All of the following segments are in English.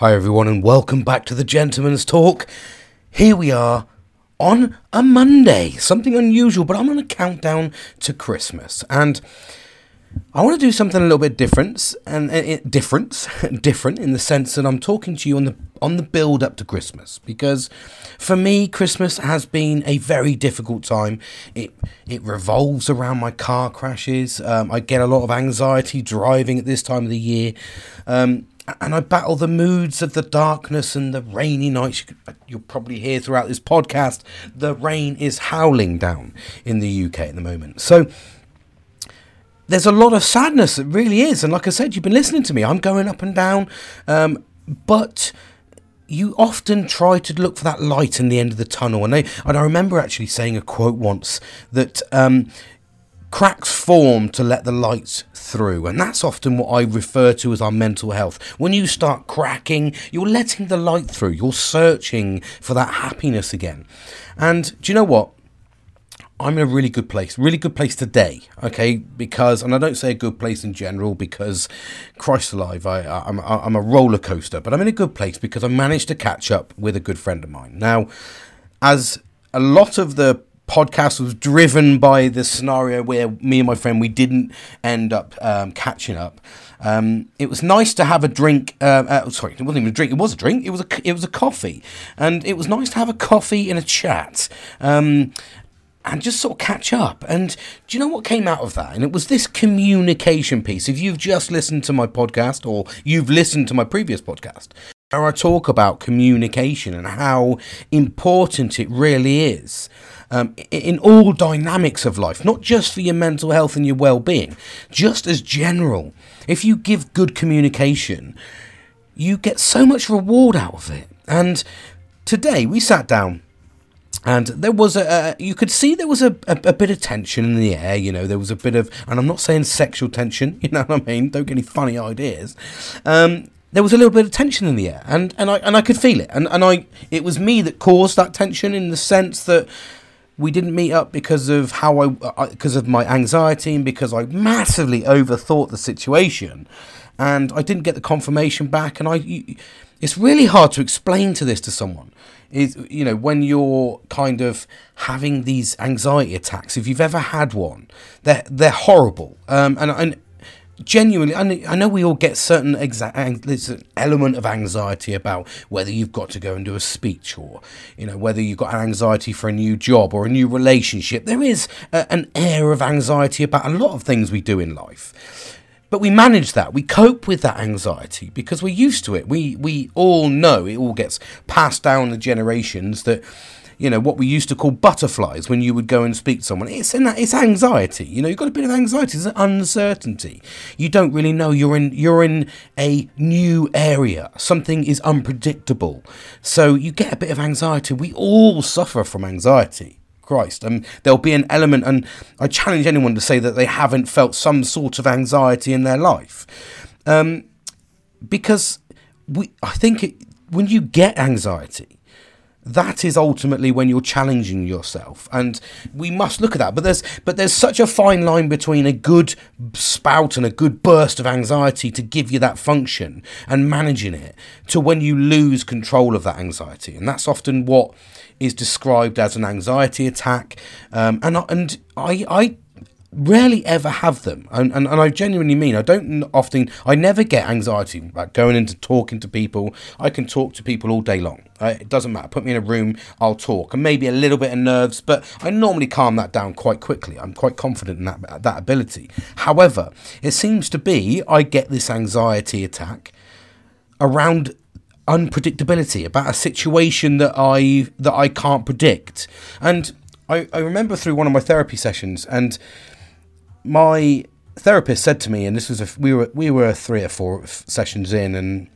Hi, everyone, and welcome back to the Gentleman's Talk. Here we are on a Monday, something unusual, but I'm on a countdown to Christmas, and I want to do something a little bit different, and uh, different, different in the sense that I'm talking to you on the on the build up to Christmas, because for me, Christmas has been a very difficult time. It it revolves around my car crashes. Um, I get a lot of anxiety driving at this time of the year. Um, and I battle the moods of the darkness and the rainy nights. You'll probably hear throughout this podcast the rain is howling down in the UK at the moment. So there's a lot of sadness, it really is. And like I said, you've been listening to me, I'm going up and down. Um, but you often try to look for that light in the end of the tunnel. And I, and I remember actually saying a quote once that um, cracks form to let the light through. And that's often what I refer to as our mental health. When you start cracking, you're letting the light through, you're searching for that happiness again. And do you know what? I'm in a really good place, really good place today, okay? Because, and I don't say a good place in general because, Christ alive, I, I'm, I'm a roller coaster, but I'm in a good place because I managed to catch up with a good friend of mine. Now, as a lot of the podcast was driven by the scenario where me and my friend we didn't end up um, catching up. Um, it was nice to have a drink. Uh, uh, sorry, it wasn't even a drink. It was a drink. It was a it was a coffee, and it was nice to have a coffee and a chat. Um, and just sort of catch up. And do you know what came out of that? And it was this communication piece. If you've just listened to my podcast or you've listened to my previous podcast, where I talk about communication and how important it really is um, in all dynamics of life, not just for your mental health and your well being, just as general. If you give good communication, you get so much reward out of it. And today we sat down and there was a, you could see there was a, a, a, bit of tension in the air you know there was a bit of and i'm not saying sexual tension you know what i mean don't get any funny ideas um, there was a little bit of tension in the air and, and i and i could feel it and, and i it was me that caused that tension in the sense that we didn't meet up because of how I because of my anxiety and because I massively overthought the situation, and I didn't get the confirmation back. And I, it's really hard to explain to this to someone. Is you know when you're kind of having these anxiety attacks. If you've ever had one, they're they're horrible. Um, and and genuinely, I know we all get certain exact element of anxiety about whether you've got to go and do a speech or you know whether you've got an anxiety for a new job or a new relationship. There is a, an air of anxiety about a lot of things we do in life. But we manage that. We cope with that anxiety because we're used to it. We we all know it all gets passed down the generations that you know what we used to call butterflies when you would go and speak to someone. It's in that it's anxiety. You know, you've got a bit of anxiety. It's uncertainty. You don't really know. You're in you're in a new area. Something is unpredictable, so you get a bit of anxiety. We all suffer from anxiety. Christ. And there'll be an element, and I challenge anyone to say that they haven't felt some sort of anxiety in their life. Um, because we, I think it, when you get anxiety, that is ultimately when you're challenging yourself and we must look at that. But there's but there's such a fine line between a good spout and a good burst of anxiety to give you that function and managing it to when you lose control of that anxiety. And that's often what is described as an anxiety attack. Um, and and I I rarely ever have them. And, and, and i genuinely mean i don't often i never get anxiety about going into talking to people. I can talk to people all day long. It doesn't matter. Put me in a room i'll talk. And maybe a little bit of nerves but i normally calm that down quite quickly. I'm quite confident in that that ability. However it seems to be i get this anxiety attack around unpredictability about a situation that i that i can't predict. And I, I remember through one of my therapy sessions and my therapist said to me, and this was a we were we were three or four sessions in, and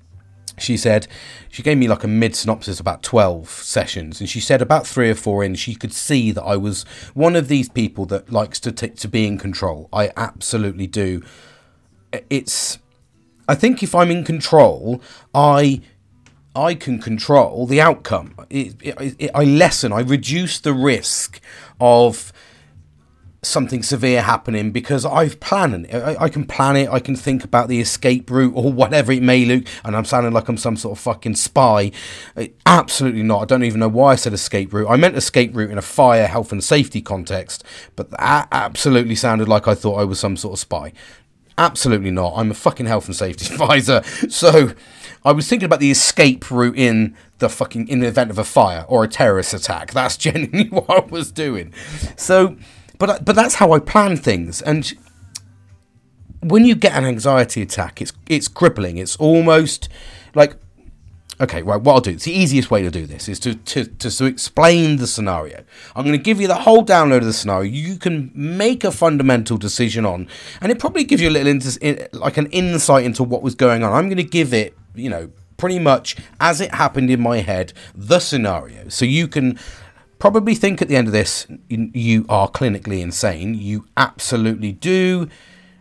she said she gave me like a mid synopsis about 12 sessions and she said about 3 or 4 in she could see that I was one of these people that likes to t- to be in control. I absolutely do. It's I think if I'm in control I I can control the outcome. It, it, it, I lessen I reduce the risk of something severe happening because I've planned it. I, I, can plan it. I can think about the escape route or whatever it may look. And I'm sounding like I'm some sort of fucking spy. Absolutely not. I don't even know why I said escape route. I meant escape route in a fire, health, and safety context. But that absolutely sounded like I thought I was some sort of spy. Absolutely not. I'm a fucking health and safety advisor. So I was thinking about the escape route in the fucking in the event of a fire or a terrorist attack. That's genuinely what I was doing. So but uh, but that's how I plan things. And when you get an anxiety attack, it's it's crippling. It's almost like okay, right. What I'll do. It's the easiest way to do this is to to to, to explain the scenario. I'm going to give you the whole download of the scenario. You can make a fundamental decision on, and it probably gives you a little like an insight into what was going on. I'm going to give it, you know, pretty much as it happened in my head, the scenario, so you can probably think at the end of this you are clinically insane. You absolutely do,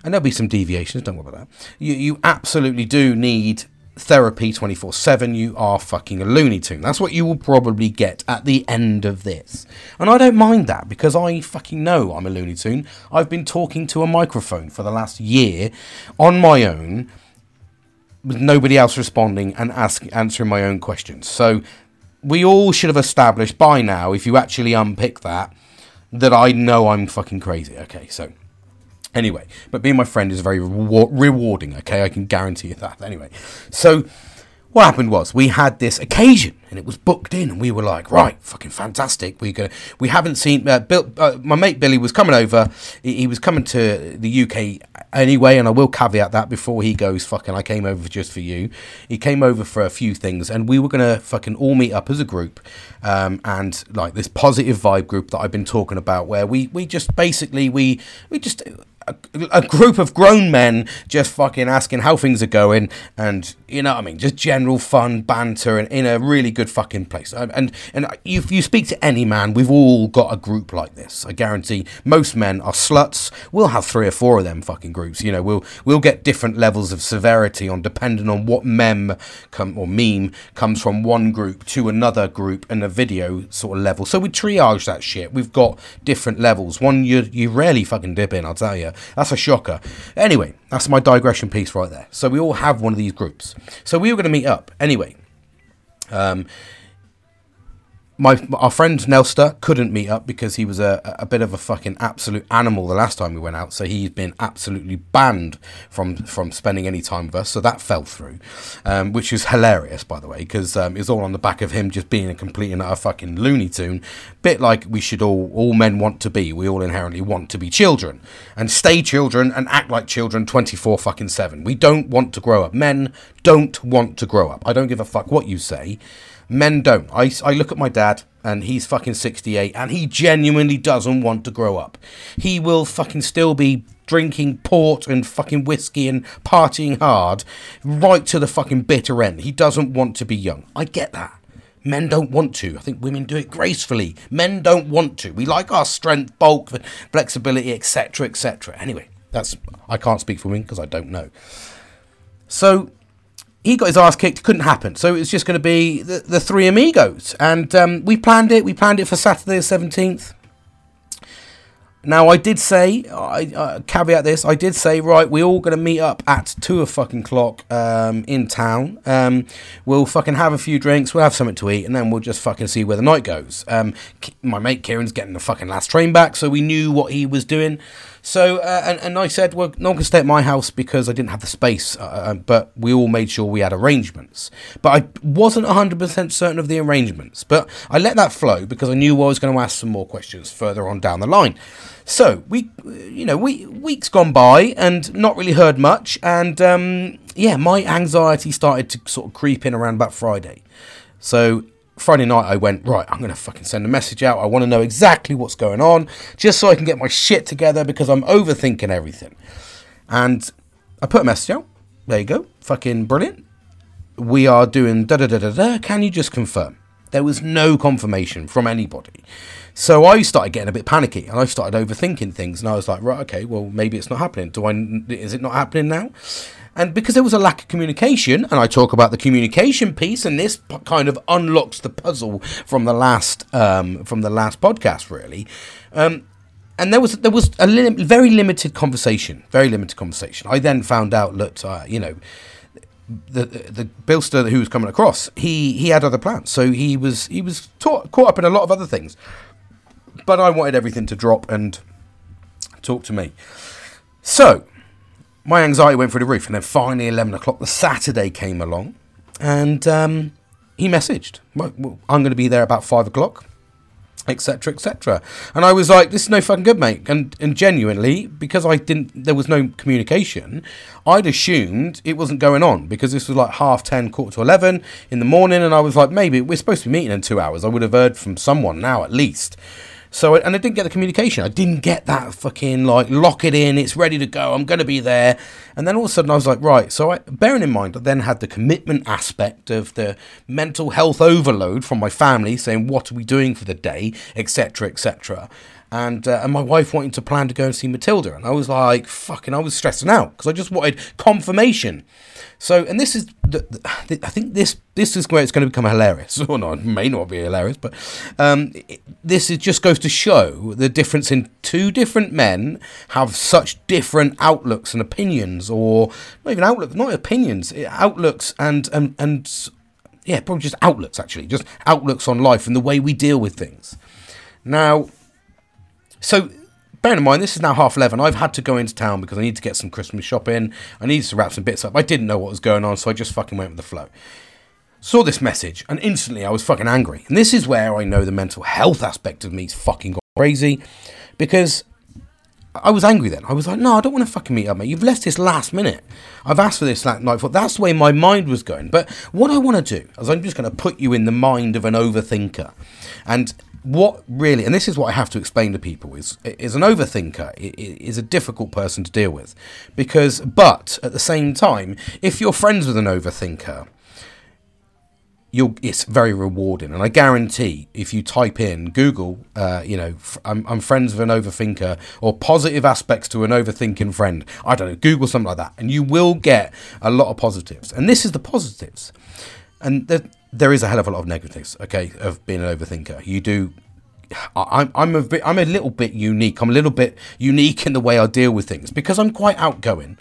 and there'll be some deviations. Don't worry about that. You you absolutely do need therapy 24 7 you are fucking a looney tune that's what you will probably get at the end of this and i don't mind that because i fucking know i'm a looney tune i've been talking to a microphone for the last year on my own with nobody else responding and ask, answering my own questions so we all should have established by now, if you actually unpick that, that I know I'm fucking crazy. Okay, so anyway, but being my friend is very rewarding. Okay, I can guarantee you that. Anyway, so what happened was we had this occasion and it was booked in and we were like right fucking fantastic. We gonna we haven't seen uh, Bill, uh, my mate billy was coming over. He, he, was coming to the uk anyway and i will caveat that before he goes fucking i came over just for you. He came over for a few things and we were gonna fucking all meet up as a group um, and like this positive vibe group that i've been talking about where we we just basically we we just a, group of grown men just fucking asking how things are going and you know what I mean just general fun banter and in a really good fucking place. And and, and if you speak to any man we've all got a group like this. I guarantee most men are sluts. We'll have three or four of them fucking groups. You know we'll we'll get different levels of severity on depending on what mem come or meme comes from one group to another group in a video sort of level. So we triage that shit. We've got different levels. One you you rarely fucking dip in I'll tell you that's a shocker. Anyway, that's my digression piece right there. So we all have one of these groups. So we were going to meet up. Anyway, um, my our friend Nelster couldn't meet up because he was a, a bit of a fucking absolute animal the last time we went out. So he's been absolutely banned from from spending any time with us. So that fell through, um, which is hilarious, by the way, because um, it's all on the back of him just being a complete and utter fucking looney tune. Bit like we should all all men want to be. We all inherently want to be children and stay children and act like children twenty four fucking seven. We don't want to grow up. Men don't want to grow up. I don't give a fuck what you say. Men don't. I, I look at my dad and he's fucking 68 and he genuinely doesn't want to grow up. He will fucking still be drinking port and fucking whiskey and partying hard right to the fucking bitter end. He doesn't want to be young. I get that. Men don't want to. I think women do it gracefully. Men don't want to. We like our strength, bulk, flexibility, etc., etc. Anyway, that's I can't speak for women because I don't know. So he got his ass kicked. Couldn't happen. So it was just going to be the, the three amigos, and um, we planned it. We planned it for Saturday the seventeenth. Now I did say, I uh, caveat this. I did say, right, we're all gonna meet up at two o fucking clock um, in town. Um, we'll fucking have a few drinks. We'll have something to eat, and then we'll just fucking see where the night goes. Um, my mate Kieran's getting the fucking last train back, so we knew what he was doing. So, uh, and, and I said, well, no one can stay at my house because I didn't have the space, uh, uh but we all made sure we had arrangements. But I wasn't 100% certain of the arrangements. But I let that flow because I knew I was going to ask some more questions further on down the line. So we, you know, we weeks gone by and not really heard much, and um, yeah, my anxiety started to sort of creep in around about Friday. So Friday night, I went right. I'm gonna fucking send a message out. I want to know exactly what's going on, just so I can get my shit together because I'm overthinking everything. And I put a message out. There you go. Fucking brilliant. We are doing da da da da da. Can you just confirm? There was no confirmation from anybody. So I started getting a bit panicky and I started overthinking things. And I was like, right, okay, well, maybe it's not happening. Do I, is it not happening now? And because there was a lack of communication, and I talk about the communication piece, and this kind of unlocks the puzzle from the last um, from the last podcast, really. Um, and there was there was a lim- very limited conversation, very limited conversation. I then found out that uh, you know the the billster who was coming across, he he had other plans, so he was he was taught, caught up in a lot of other things. But I wanted everything to drop and talk to me. So my anxiety went through the roof, and then finally, eleven o'clock, the Saturday came along, and um, he messaged, "I'm going to be there about five o'clock." etc etc and i was like this is no fucking good mate. And and genuinely because i didn't there was no communication i'd assumed it wasn't going on because this was like half 10 quarter to 11 in the morning and i was like maybe we're supposed to be meeting in two hours. I would have heard from someone now at least so, and I didn't get the communication. I didn't get that fucking like lock it in. It's ready to go. I'm going to be there. And then all of a sudden, I was like, right. So, I, bearing in mind, I then had the commitment aspect of the mental health overload from my family, saying, "What are we doing for the day?" etc., etc and uh, and my wife wanting to plan to go and see Matilda, and I was like, fucking, I was stressing out because I just wanted confirmation. So, and this is, the, the, I think this this is where it's going to become hilarious, or not, may not be hilarious, but um, it, this is just goes to show the difference in two different men have such different outlooks and opinions, or not even outlooks, not opinions, outlooks and and and yeah, probably just outlooks actually, just outlooks on life and the way we deal with things. Now so bear in mind, this is now half 11. I've had to go into town because I need to get some Christmas shopping. I needed to wrap some bits up. I didn't know what was going on, so I just fucking went with the flow. Saw this message, and instantly I was fucking angry. And this is where I know the mental health aspect of me is fucking crazy because I was angry then. I was like, no, I don't want to fucking meet up, mate. You've left this last minute. I've asked for this last night. That's the way my mind was going. But what I want to do is I'm just going to put you in the mind of an overthinker. And what really, and this is what I have to explain to people, is is an overthinker is a difficult person to deal with, because but at the same time, if you're friends with an overthinker, you'll it's very rewarding, and I guarantee if you type in Google, uh, you know, I'm, I'm friends with an overthinker or positive aspects to an overthinking friend. I don't know, Google something like that, and you will get a lot of positives, and this is the positives, and the there is a hell of a lot of negatives, okay, of being an overthinker. You do. I'm I'm a bit I'm a little bit unique. I'm a little bit unique in the way I deal with things because I'm quite outgoing,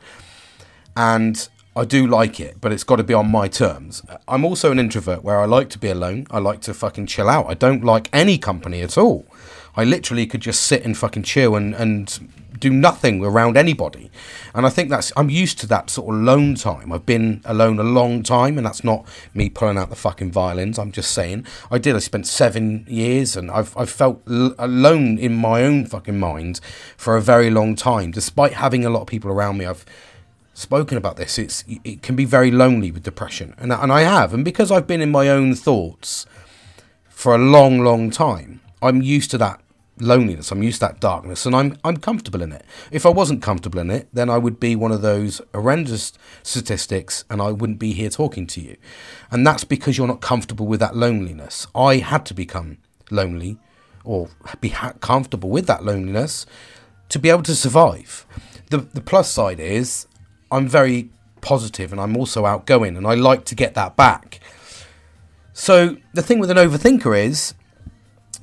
and I do like it, but it's got to be on my terms. I'm also an introvert where I like to be alone. I like to fucking chill out. I don't like any company at all. I literally could just sit and fucking chill and, and do nothing around anybody. And I think that's, I'm used to that sort of lone time. I've been alone a long time, and that's not me pulling out the fucking violins. I'm just saying. I did. I spent seven years, and I've, I've felt l- alone in my own fucking mind for a very long time. Despite having a lot of people around me, I've spoken about this. It's it can be very lonely with depression, and and I have, and because I've been in my own thoughts for a long, long time, I'm used to that loneliness. I'm used to that darkness, and I'm I'm comfortable in it. If I wasn't comfortable in it, then I would be one of those horrendous statistics, and I wouldn't be here talking to you. And that's because you're not comfortable with that loneliness. I had to become lonely, or be ha- comfortable with that loneliness, to be able to survive. The the plus side is I'm very positive, and I'm also outgoing, and I like to get that back. So the thing with an overthinker is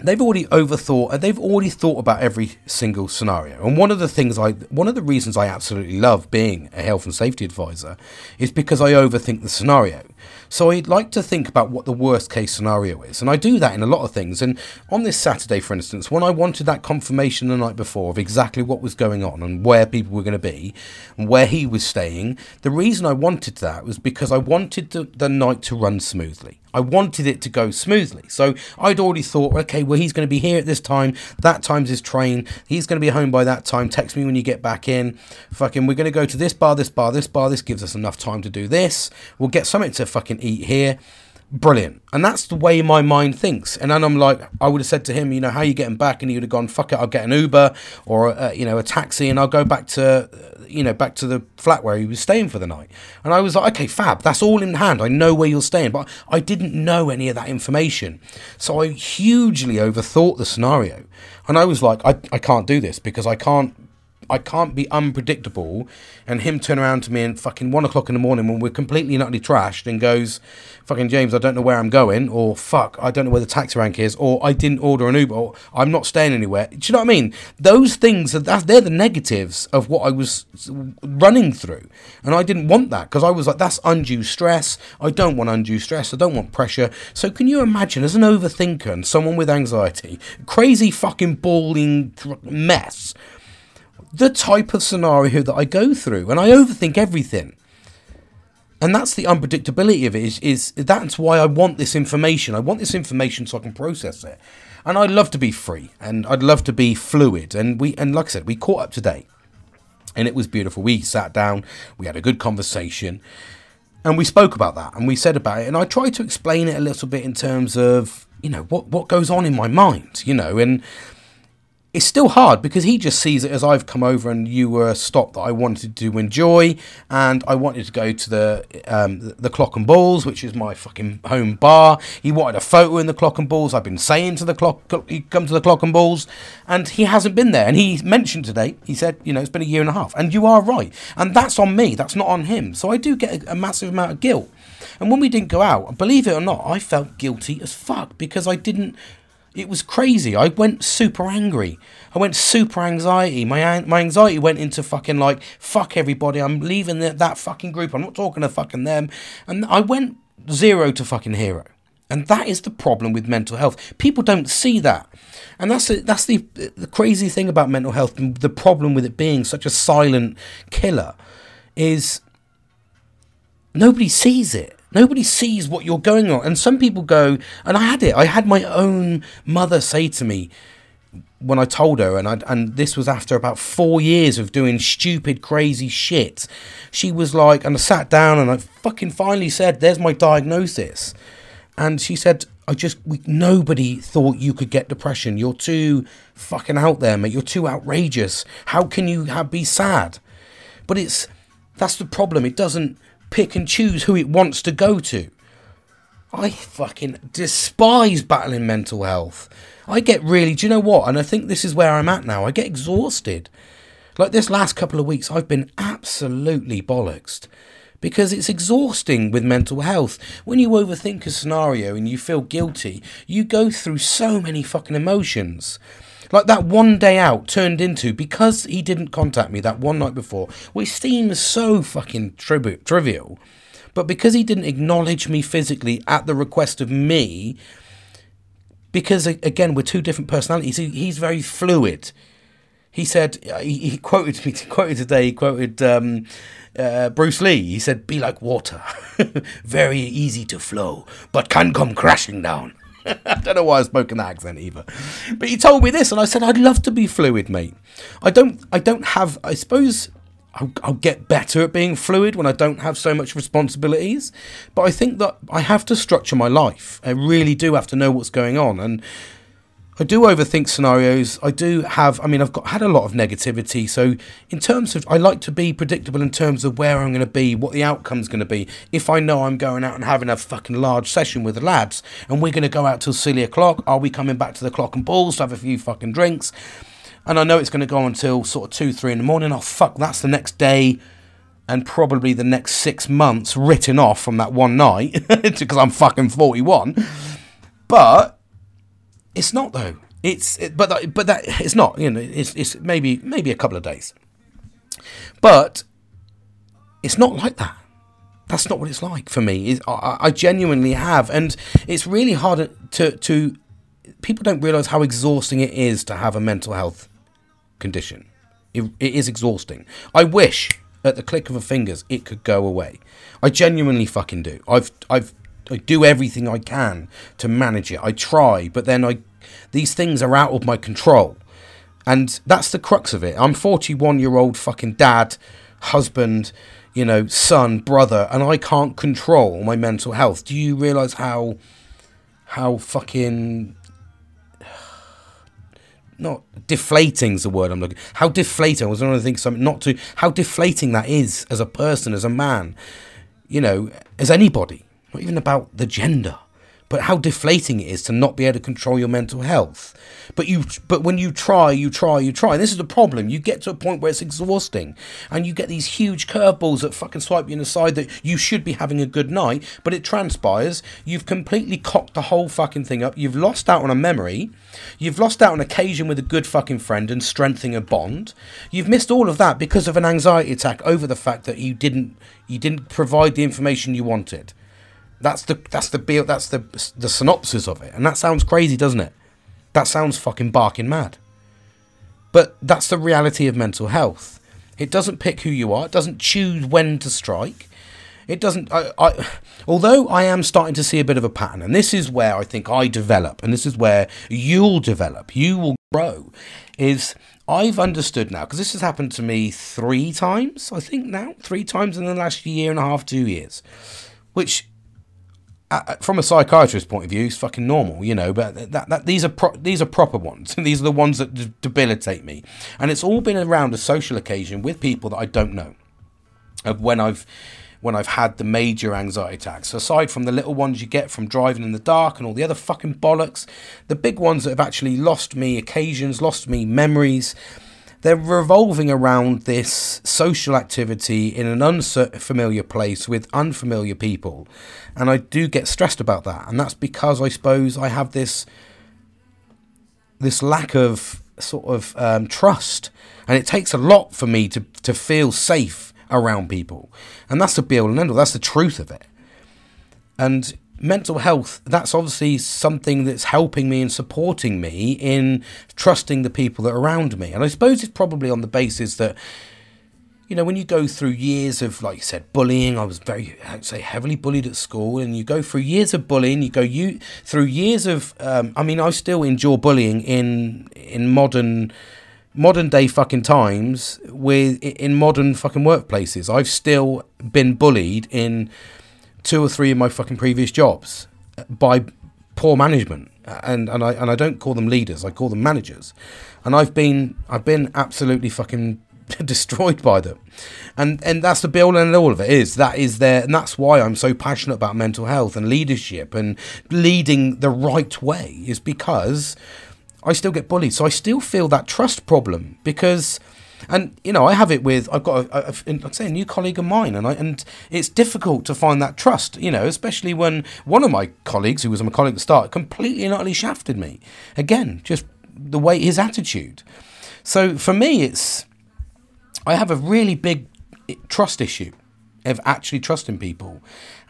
they've already overthought uh, they've already thought about every single scenario. And one of the things i one of the reasons i absolutely love being a health and safety advisor is because i overthink the scenario. So i'd like to think about what the worst case scenario is. And i do that in a lot of things. And on this saturday for instance when i wanted that confirmation the night before of exactly what was going on and where people were going to be and where he was staying the reason i wanted that was because i wanted the, the night to run smoothly I wanted it to go smoothly. So I'd already thought, okay, well, he's going to be here at this time. That time's his train. He's going to be home by that time. Text me when you get back in. Fucking, we're going to go to this bar, this bar, this bar. This gives us enough time to do this. We'll get something to fucking eat here. Brilliant. And that's the way my mind thinks. And then I'm like, I would have said to him, you know, how are you getting back? And he would have gone, fuck it, I'll get an Uber or, uh, you know, a taxi and I'll go back to you know, back to the flat where he was staying for the night. And I was like, okay, fab, that's all in hand. I know where you're staying, but I didn't know any of that information. So I hugely overthought the scenario. And I was like, I, I can't do this because I can't I can't be unpredictable. And him turn around to me and fucking one o'clock in the morning when we're completely and utterly trashed and goes, fucking James, I don't know where I'm going, or fuck, I don't know where the taxi rank is, or I didn't order an Uber, or I'm not staying anywhere. Do you know what I mean? Those things, are, they're the negatives of what I was running through. And I didn't want that because I was like, that's undue stress. I don't want undue stress. I don't want pressure. So can you imagine, as an overthinker and someone with anxiety, crazy fucking balling mess, the type of scenario that I go through, and I overthink everything. And that's the unpredictability of it. Is, is that's why I want this information. I want this information so I can process it. And I'd love to be free, and I'd love to be fluid. And we, and like I said, we caught up today, and it was beautiful. We sat down, we had a good conversation, and we spoke about that, and we said about it. And I tried to explain it a little bit in terms of you know what what goes on in my mind, you know, and it's still hard because he just sees it as I've come over and you were a stop that I wanted to enjoy, and I wanted to go to the um, the Clock and Balls, which is my fucking home bar. He wanted a photo in the Clock and Balls. I've been saying to the Clock, he come to the Clock and Balls, and he hasn't been there. And he mentioned today, he said, you know, it's been a year and a half, and you are right, and that's on me. That's not on him. So I do get a, a massive amount of guilt. And when we didn't go out, believe it or not, I felt guilty as fuck because I didn't it was crazy. I went super angry. I went super anxiety. My my anxiety went into fucking like fuck everybody. I'm leaving the, that fucking group. I'm not talking to fucking them. And I went zero to fucking hero. And that is the problem with mental health. People don't see that. And that's that's the the crazy thing about mental health. The problem with it being such a silent killer is nobody sees it. Nobody sees what you're going on. And some people go, and I had it. I had my own mother say to me when I told her, and I, and this was after about four years of doing stupid, crazy shit. She was like, and I sat down and I fucking finally said, "There's my diagnosis," and she said, "I just we, nobody thought you could get depression. You're too fucking out there, mate. You're too outrageous. How can you have, be sad?" But it's that's the problem. It doesn't pick and choose who it wants to go to. I fucking despise battling mental health. I get really, do you know what? And I think this is where I'm at now. I get exhausted. Like this last couple of weeks, I've been absolutely bollocksed because it's exhausting with mental health. When you overthink a scenario and you feel guilty, you go through so many fucking emotions. Like that one day out turned into because he didn't contact me that one night before, which seems so fucking tri- trivial, but because he didn't acknowledge me physically at the request of me, because again we're two different personalities. He, he's very fluid. He said he, he quoted me quoted today. He quoted um, uh, Bruce Lee. He said, "Be like water, very easy to flow, but can come crashing down." I don't know why I spoke in that accent either. But he told me this, and I said, I'd love to be fluid, mate. I don't, I don't have, I suppose I'll, I'll, get better at being fluid when I don't have so much responsibilities. But I think that I have to structure my life. I really do have to know what's going on. And I do overthink scenarios. I do have, I mean, I've got had a lot of negativity. So, in terms of, I like to be predictable in terms of where I'm going to be, what the outcome's going to be. If I know I'm going out and having a fucking large session with the lads and we're going to go out till silly o'clock, are we coming back to the clock and balls to have a few fucking drinks? And I know it's going to go until sort of two, three in the morning. Oh, fuck, that's the next day and probably the next six months written off from that one night because I'm fucking 41. But it's not though. It's it, but that, but that it's not. You know, it's it's maybe maybe a couple of days. But it's not like that. That's not what it's like for me. It, I, I genuinely have, and it's really hard to to. People don't realize how exhausting it is to have a mental health condition. It, it is exhausting. I wish at the click of a fingers it could go away. I genuinely fucking do. I've I've I do everything I can to manage it. I try, but then I these things are out of my control. And that's the crux of it. I'm 41 year old fucking dad, husband, you know, son, brother, and I can't control my mental health. Do you realize how how fucking not deflating is the word I'm looking. How deflating? I was trying to think something not to. How deflating that is as a person, as a man, you know, as anybody. Not even about the gender, but how deflating it is to not be able to control your mental health. But you, but when you try, you try, you try. And this is the problem. You get to a point where it's exhausting, and you get these huge curveballs that fucking swipe you in the side that you should be having a good night, but it transpires you've completely cocked the whole fucking thing up. You've lost out on a memory. You've lost out on occasion with a good fucking friend and strengthening a bond. You've missed all of that because of an anxiety attack over the fact that you didn't you didn't provide the information you wanted. That's the that's the that's the the synopsis of it, and that sounds crazy, doesn't it? That sounds fucking barking mad. But that's the reality of mental health. It doesn't pick who you are. It doesn't choose when to strike. It doesn't. I, I, although I am starting to see a bit of a pattern, and this is where I think I develop, and this is where you'll develop, you will grow. Is I've understood now because this has happened to me three times. I think now three times in the last year and a half, two years, which Uh, uh, from a psychiatrist's point of view, it's fucking normal, you know. But that, that these are pro- these are proper ones. these are the ones that debilitate me, and it's all been around a social occasion with people that I don't know. Of when I've when I've had the major anxiety attacks. Aside from the little ones you get from driving in the dark and all the other fucking bollocks, the big ones that have actually lost me occasions, lost me memories they're revolving around this social activity in an unfamiliar place with unfamiliar people. And I do get stressed about that. And that's because I suppose I have this this lack of sort of um, trust. And it takes a lot for me to, to feel safe around people. And that's the be all and end all. That's the truth of it. And mental health, that's obviously something that's helping me and supporting me in trusting the people that are around me. And I suppose it's probably on the basis that, you know, when you go through years of, like you said, bullying, I was very, I'd say, heavily bullied at school, and you go through years of bullying, you go you through years of, um, I mean, I still endure bullying in in modern modern day fucking times with in modern fucking workplaces. I've still been bullied in two or three of my fucking previous jobs uh, by poor management, uh, and and I and I don't call them leaders, I call them managers, and I've been I've been absolutely fucking destroyed by them, and and that's the bill and all of it is. That is there, and that's why I'm so passionate about mental health and leadership and leading the right way is because I still get bullied, so I still feel that trust problem because and you know, I have it with I've got a, a, like say a new colleague of mine, and I and it's difficult to find that trust. You know, especially when one of my colleagues, who was my colleague at the start, completely and utterly shafted me. Again, just the way his attitude. So for me, it's I have a really big eh, trust issue of actually trusting people.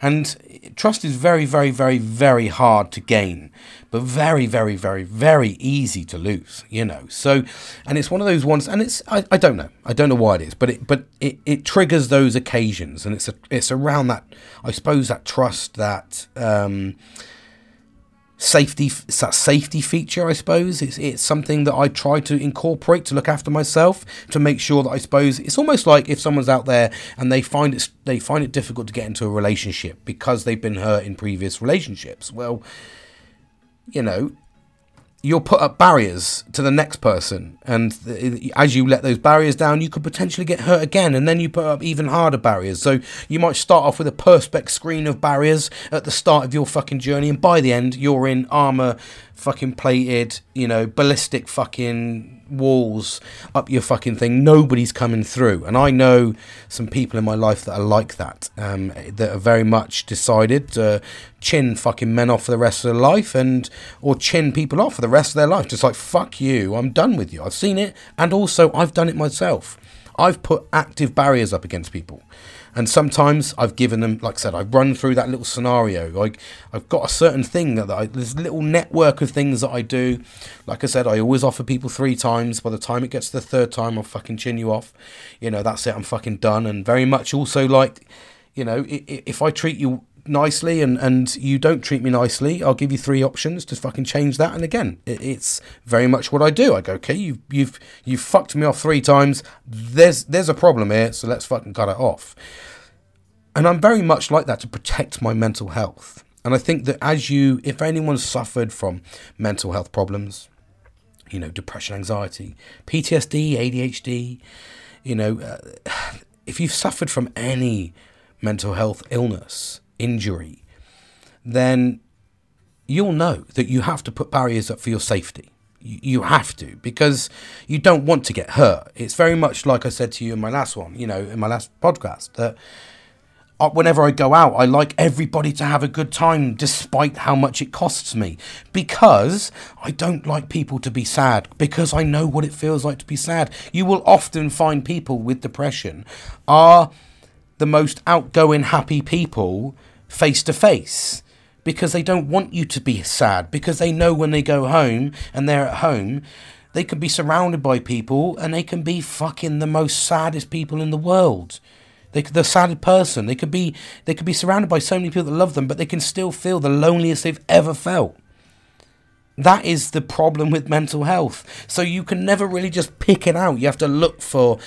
And trust is very, very, very, very hard to gain, but very, very, very, very easy to lose, you know. So, and it's one of those ones, and it's, I, I don't know, I don't know why it is, but it, but it, it triggers those occasions, and it's, a, it's around that, I suppose, that trust, that, um, safety it's that safety feature i suppose. It's it's something that i try to incorporate to look after myself to make sure that i suppose it's almost like if someone's out there and they find it they find it difficult to get into a relationship because they've been hurt in previous relationships. Well you know you'll put up barriers to the next person. And th- as you let those barriers down you could potentially get hurt again. And then you put up even harder barriers. So you might start off with a perspex screen of barriers at the start of your fucking journey. And by the end you're in armor fucking plated you know ballistic fucking walls up your fucking thing. Nobody's coming through. And I know some people in my life that are like that, um, that are very much decided to chin fucking men off for the rest of their life and or chin people off for the rest of their life. Just like, fuck you, I'm done with you. I've seen it. And also, I've done it myself. I've put active barriers up against people. And sometimes I've given them, like I said, I've run through that little scenario. Like I've got a certain thing that I, there's little network of things that I do. Like I said, I always offer people three times. By the time it gets to the third time, I'll fucking chin you off. You know, that's it. I'm fucking done. And very much also like, you know, if I treat you nicely and and you don't treat me nicely i'll give you three options to fucking change that. And again it, it's very much what i do. I go okay you've you've you've fucked me off three times. There's there's a problem here so let's fucking cut it off. And i'm very much like that to protect my mental health. And i think that as you if anyone's suffered from mental health problems you know depression anxiety ptsd adhd you know uh, if you've suffered from any mental health illness injury, then you'll know that you have to put barriers up for your safety. You have to because you don't want to get hurt. It's very much like I said to you in my last one, you know, in my last podcast, that uh, whenever I go out, I like everybody to have a good time despite how much it costs me because I don't like people to be sad because I know what it feels like to be sad. You will often find people with depression are the most outgoing, happy people face to face because they don't want you to be sad because they know when they go home and they're at home they can be surrounded by people and they can be fucking the most saddest people in the world. They could the saddest person. They could be they could be surrounded by so many people that love them but they can still feel the loneliest they've ever felt. That is the problem with mental health. So you can never really just pick it out. You have to look for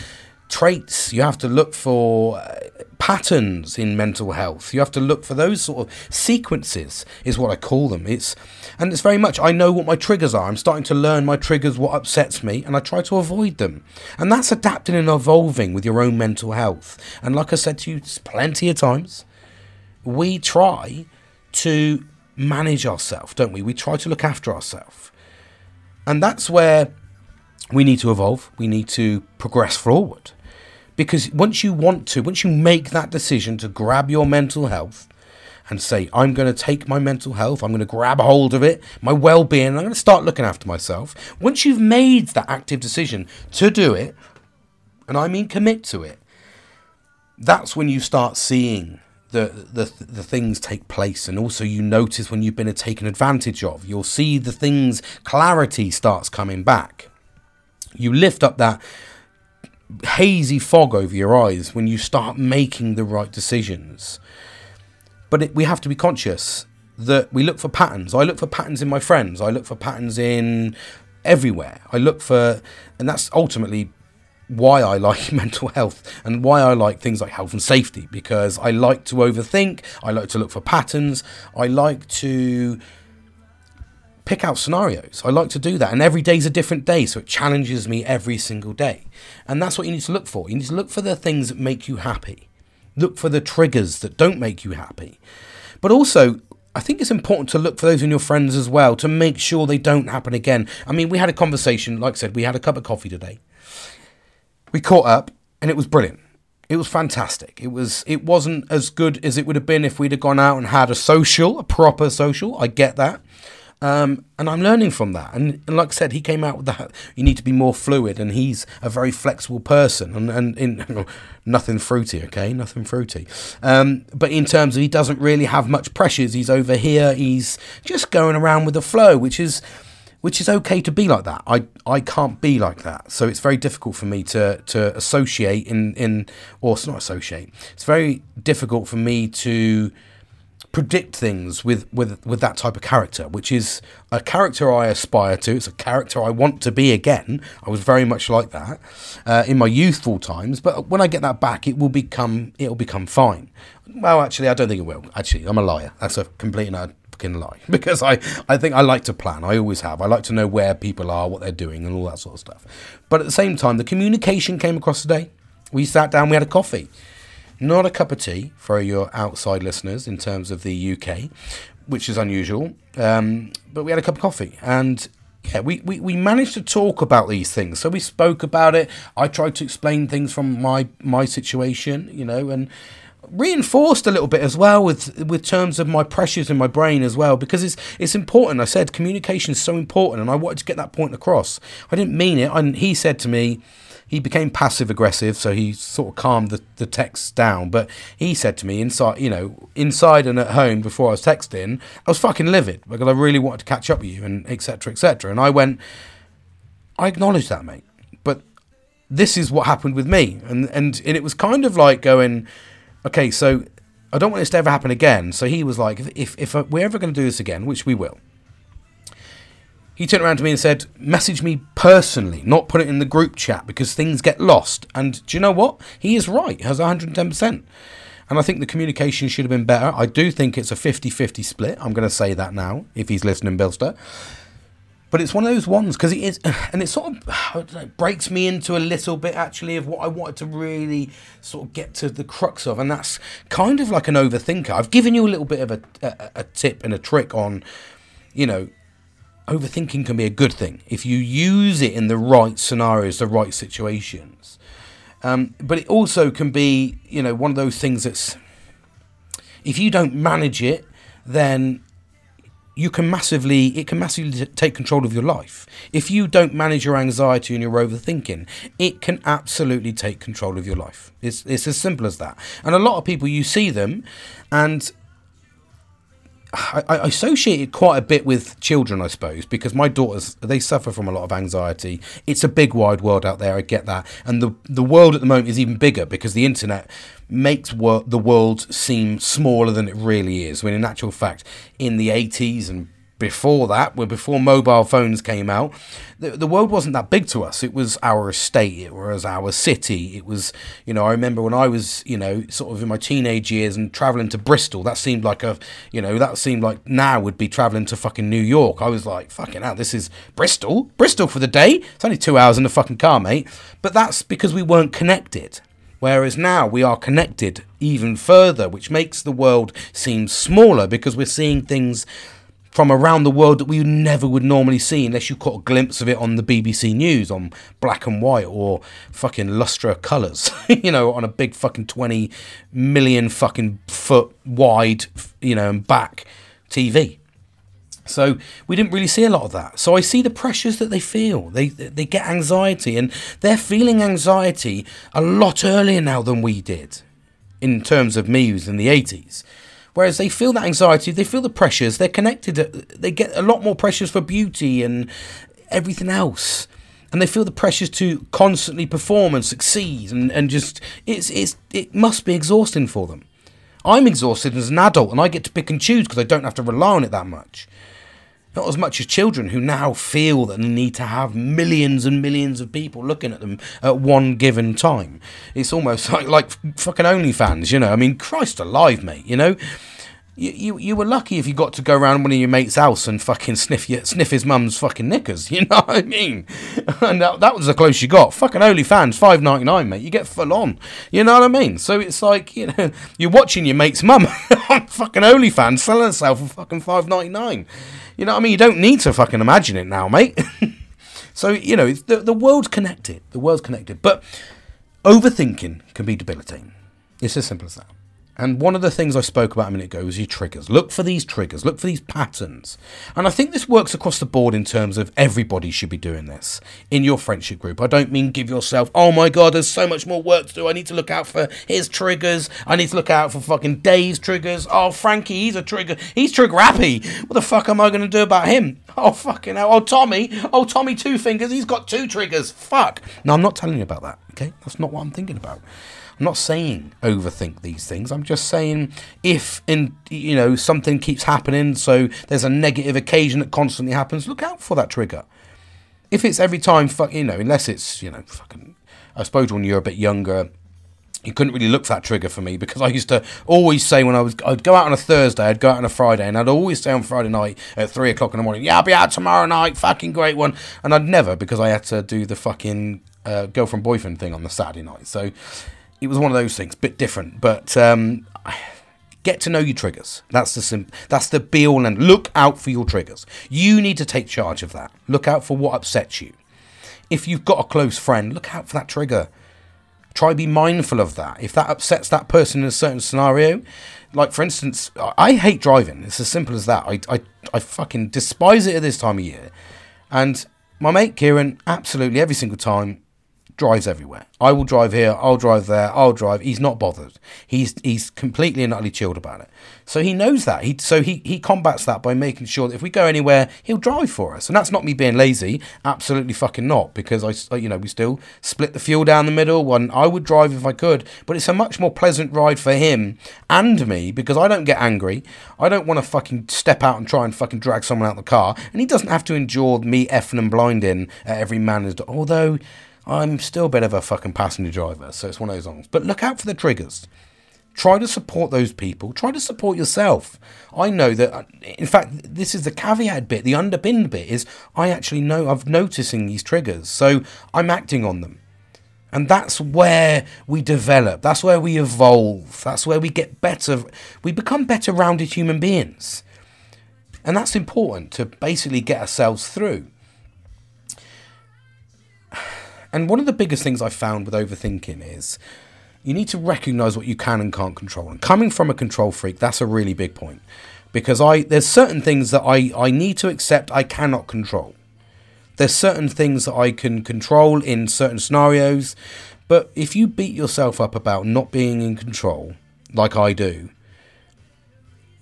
traits. You have to look for uh, patterns in mental health. You have to look for those sort of sequences, is what I call them. It's and it's very much I know what my triggers are. I'm starting to learn my triggers, what upsets me, and I try to avoid them. And that's adapting and evolving with your own mental health. And like I said to you plenty of times, we try to manage ourselves, don't we? We try to look after ourselves. And that's where we need to evolve, we need to progress forward. Because once you want to, once you make that decision to grab your mental health and say, I'm going to take my mental health, I'm going to grab hold of it, my well being, I'm going to start looking after myself. Once you've made that active decision to do it, and I mean commit to it, that's when you start seeing the, the the things take place and also you notice when you've been taken advantage of you'll see the things clarity starts coming back you lift up that hazy fog over your eyes when you start making the right decisions. But it, we have to be conscious that we look for patterns. I look for patterns in my friends. I look for patterns in everywhere. I look for, and that's ultimately why I like mental health and why I like things like health and safety because I like to overthink. I like to look for patterns. I like to pick out scenarios. I like to do that. And every day's a different day, so it challenges me every single day. And that's what you need to look for. You need to look for the things that make you happy. Look for the triggers that don't make you happy. But also, I think it's important to look for those in your friends as well to make sure they don't happen again. I mean, we had a conversation, like I said, we had a cup of coffee today. We caught up and it was brilliant. It was fantastic. It was it wasn't as good as it would have been if we'd have gone out and had a social, a proper social. I get that. Um, and I'm learning from that. And, and, like I said, he came out with that. You need to be more fluid, and he's a very flexible person, and and in, nothing fruity, okay, nothing fruity. Um, but in terms of he doesn't really have much pressures. He's over here. He's just going around with the flow, which is which is okay to be like that. I I can't be like that, so it's very difficult for me to to associate in in or it's not associate. It's very difficult for me to predict things with, with, with that type of character, which is a character I aspire to. It's a character I want to be again. I was very much like that uh, in my youthful times, but when I get that back, it will become it'll become fine. Well, actually, I don't think it will. Actually, I'm a liar. That's a complete and utter fucking lie because I, I think I like to plan. I always have. I like to know where people are, what they're doing, and all that sort of stuff. But at the same time, the communication came across today. We sat down, we had a coffee. Not a cup of tea for your outside listeners in terms of the UK, which is unusual. Um, but we had a cup of coffee and yeah, we, we, we managed to talk about these things. So we spoke about it. I tried to explain things from my my situation, you know, and reinforced a little bit as well with with terms of my pressures in my brain as well because it's it's important. I said communication is so important, and I wanted to get that point across. I didn't mean it, and he said to me he became passive aggressive, so he sort of calmed the, the text down. But he said to me inside, you know, inside and at home before I was texting, I was fucking livid because I really wanted to catch up with you and etc. etc. And I went, I acknowledge that, mate, but this is what happened with me, and and and it was kind of like going, okay, so I don't want this to ever happen again. So he was like, if if we're ever going to do this again, which we will, he turned around to me and said, Message me personally, not put it in the group chat because things get lost. And do you know what? He is right, he has 110%. And I think the communication should have been better. I do think it's a 50 50 split. I'm going to say that now, if he's listening, Bilster. But it's one of those ones because it is, and it sort of know, breaks me into a little bit actually of what I wanted to really sort of get to the crux of, and that's kind of like an overthinker. I've given you a little bit of a, a, a tip and a trick on you know, overthinking can be a good thing if you use it in the right scenarios, the right situations. Um, but it also can be, you know, one of those things that's if you don't manage it, then you can massively it can massively take control of your life. If you don't manage your anxiety and your overthinking it can absolutely take control of your life. It's it's as simple as that. And a lot of people you see them and I, associate it quite a bit with children, I suppose, because my daughters they suffer from a lot of anxiety. It's a big, wide world out there. I get that, and the the world at the moment is even bigger because the internet makes wor- the world seem smaller than it really is. When in actual fact, in the eighties and before that, when before mobile phones came out, the, the world wasn't that big to us. It was our estate, it was our city. It was, you know, I remember when I was, you know, sort of in my teenage years and traveling to Bristol. That seemed like a, you know, that seemed like now would be traveling to fucking New York. I was like, fucking hell, this is Bristol, Bristol for the day. It's only two hours in the fucking car, mate. But that's because we weren't connected. Whereas now we are connected even further, which makes the world seem smaller because we're seeing things from around the world that we never would normally see unless you caught a glimpse of it on the BBC News on black and white or fucking lustre colours, you know, on a big fucking 20 million fucking foot wide, you know, and back TV. So we didn't really see a lot of that. So I see the pressures that they feel. They they get anxiety and they're feeling anxiety a lot earlier now than we did in terms of me who's in the 80s. Whereas they feel that anxiety, they feel the pressures, they're connected, uh, they get a lot more pressures for beauty and everything else. And they feel the pressures to constantly perform and succeed and, and just it's it's it must be exhausting for them. I'm exhausted as an adult and I get to pick and choose because I don't have to rely on it that much. Not as much as children who now feel that they need to have millions and millions of people looking at them at one given time. It's almost like like fucking OnlyFans, you know. I mean, Christ alive, mate. You know, you, you you were lucky if you got to go around one of your mates' house and fucking sniff your, sniff his mum's fucking knickers. You know what I mean? And that, that was the close you got. Fucking OnlyFans, five ninety nine, mate. You get full on. You know what I mean? So it's like you know you're watching your mate's mum on fucking OnlyFans selling herself for fucking five ninety nine. You know what I mean? You don't need to fucking imagine it now, mate. so, you know, the, the world's connected. The world's connected. But overthinking can be debilitating. It's as simple as that. And one of the things I spoke about a minute ago was your triggers. Look for these triggers, look for these patterns. And I think this works across the board in terms of everybody should be doing this in your friendship group. I don't mean give yourself, oh my God, there's so much more work to do. I need to look out for his triggers. I need to look out for fucking Dave's triggers. Oh, Frankie, he's a trigger. He's trigger happy. What the fuck am I going to do about him? Oh, fucking hell. Oh, Tommy. Oh, Tommy Two Fingers. He's got two triggers. Fuck. No, I'm not telling you about that. Okay? That's not what I'm thinking about. I'm not saying overthink these things. I'm just saying if in you know something keeps happening, so there's a negative occasion that constantly happens, look out for that trigger. If it's every time, fuck, you know, unless it's you know fucking. I suppose when you're a bit younger, you couldn't really look for that trigger for me because I used to always say when I was I'd go out on a Thursday, I'd go out on a Friday, and I'd always say on Friday night at three o'clock in the morning, yeah, I'll be out tomorrow night, fucking great one, and I'd never because I had to do the fucking uh, girlfriend boyfriend thing on the Saturday night. So it was one of those things, a bit different. But um, get to know your triggers. That's the sim- that's the be all and look out for your triggers. You need to take charge of that. Look out for what upsets you. If you've got a close friend, look out for that trigger. Try be mindful of that. If that upsets that person in a certain scenario, like for instance, I hate driving. It's as simple as that. I I, I fucking despise it at this time of year. And my mate Kieran, absolutely every single time, drives everywhere. I will drive here, I'll drive there, I'll drive. He's not bothered. He's he's completely and utterly chilled about it. So he knows that. He so he he combats that by making sure that if we go anywhere, he'll drive for us. And that's not me being lazy. Absolutely fucking not. Because I you know we still split the fuel down the middle. One I would drive if I could, but it's a much more pleasant ride for him and me because I don't get angry. I don't want to fucking step out and try and fucking drag someone out the car, and he doesn't have to endure me effing and blinding at every man's. Although I'm still a bit of a fucking passenger driver, so it's one of those songs. But look out for the triggers. Try to support those people. Try to support yourself. I know that, uh, in fact, this is the caveat bit, the underpinned bit is I actually know I'm noticing these triggers, so I'm acting on them. And that's where we develop. That's where we evolve. That's where we get better. We become better rounded human beings. And that's important to basically get ourselves through. And one of the biggest things I found with overthinking is you need to recognize what you can and can't control. And coming from a control freak, that's a really big point. Because I there's certain things that I, I need to accept I cannot control. There's certain things that I can control in certain scenarios, but if you beat yourself up about not being in control, like I do,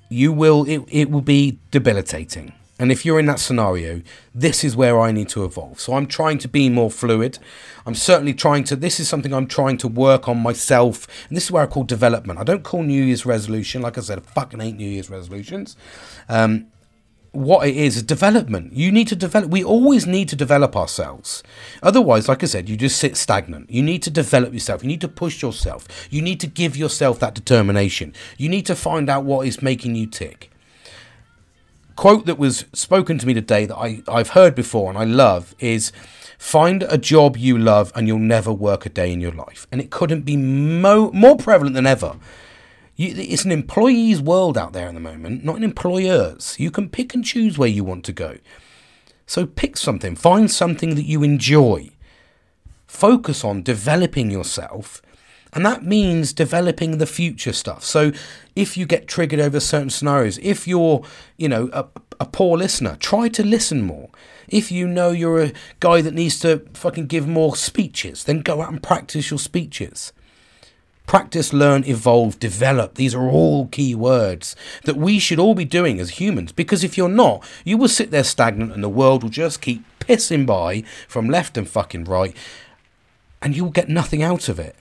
you will it, it will be debilitating. And if you're in that scenario, this is where I need to evolve. So I'm trying to be more fluid. I'm certainly trying to, this is something I'm trying to work on myself. And this is where I call development. I don't call New Year's resolution. Like I said, I fucking hate New Year's resolutions. Um, what it is is development. You need to develop. We always need to develop ourselves. Otherwise, like I said, you just sit stagnant. You need to develop yourself. You need to push yourself. You need to give yourself that determination. You need to find out what is making you tick. Quote that was spoken to me today that I, I've heard before and I love is find a job you love and you'll never work a day in your life. And it couldn't be mo- more prevalent than ever. You, it's an employee's world out there at the moment, not an employer's. You can pick and choose where you want to go. So pick something, find something that you enjoy. Focus on developing yourself, and that means developing the future stuff. So if you get triggered over certain scenarios, if you're, you know, a, a poor listener, try to listen more. If you know you're a guy that needs to fucking give more speeches, then go out and practice your speeches. Practice, learn, evolve, develop. These are all key words that we should all be doing as humans because if you're not, you will sit there stagnant and the world will just keep pissing by from left and fucking right and you will get nothing out of it.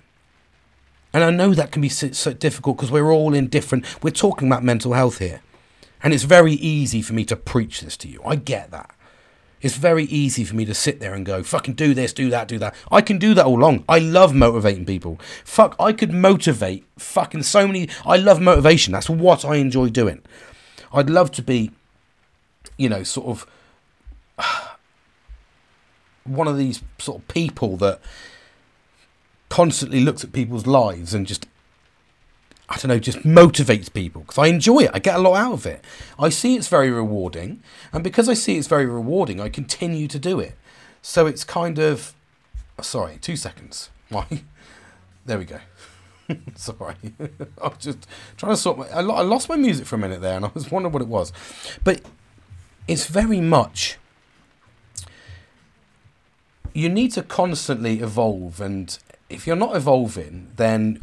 And I know that can be so, so difficult because we're all in different, we're talking about mental health here. And it's very easy for me to preach this to you. I get that. It's very easy for me to sit there and go, fucking do this, do that, do that. I can do that all along. I love motivating people. Fuck, I could motivate fucking so many. I love motivation. That's what I enjoy doing. I'd love to be, you know, sort of one of these sort of people that constantly looks at people's lives and just I don't know, just motivates people because I enjoy it. I get a lot out of it. I see it's very rewarding, and because I see it's very rewarding, I continue to do it. So it's kind of, oh, sorry, two seconds. Why? There we go. sorry, I was just trying to sort. My, I lost my music for a minute there, and I was wondering what it was, but it's very much. You need to constantly evolve, and if you're not evolving, then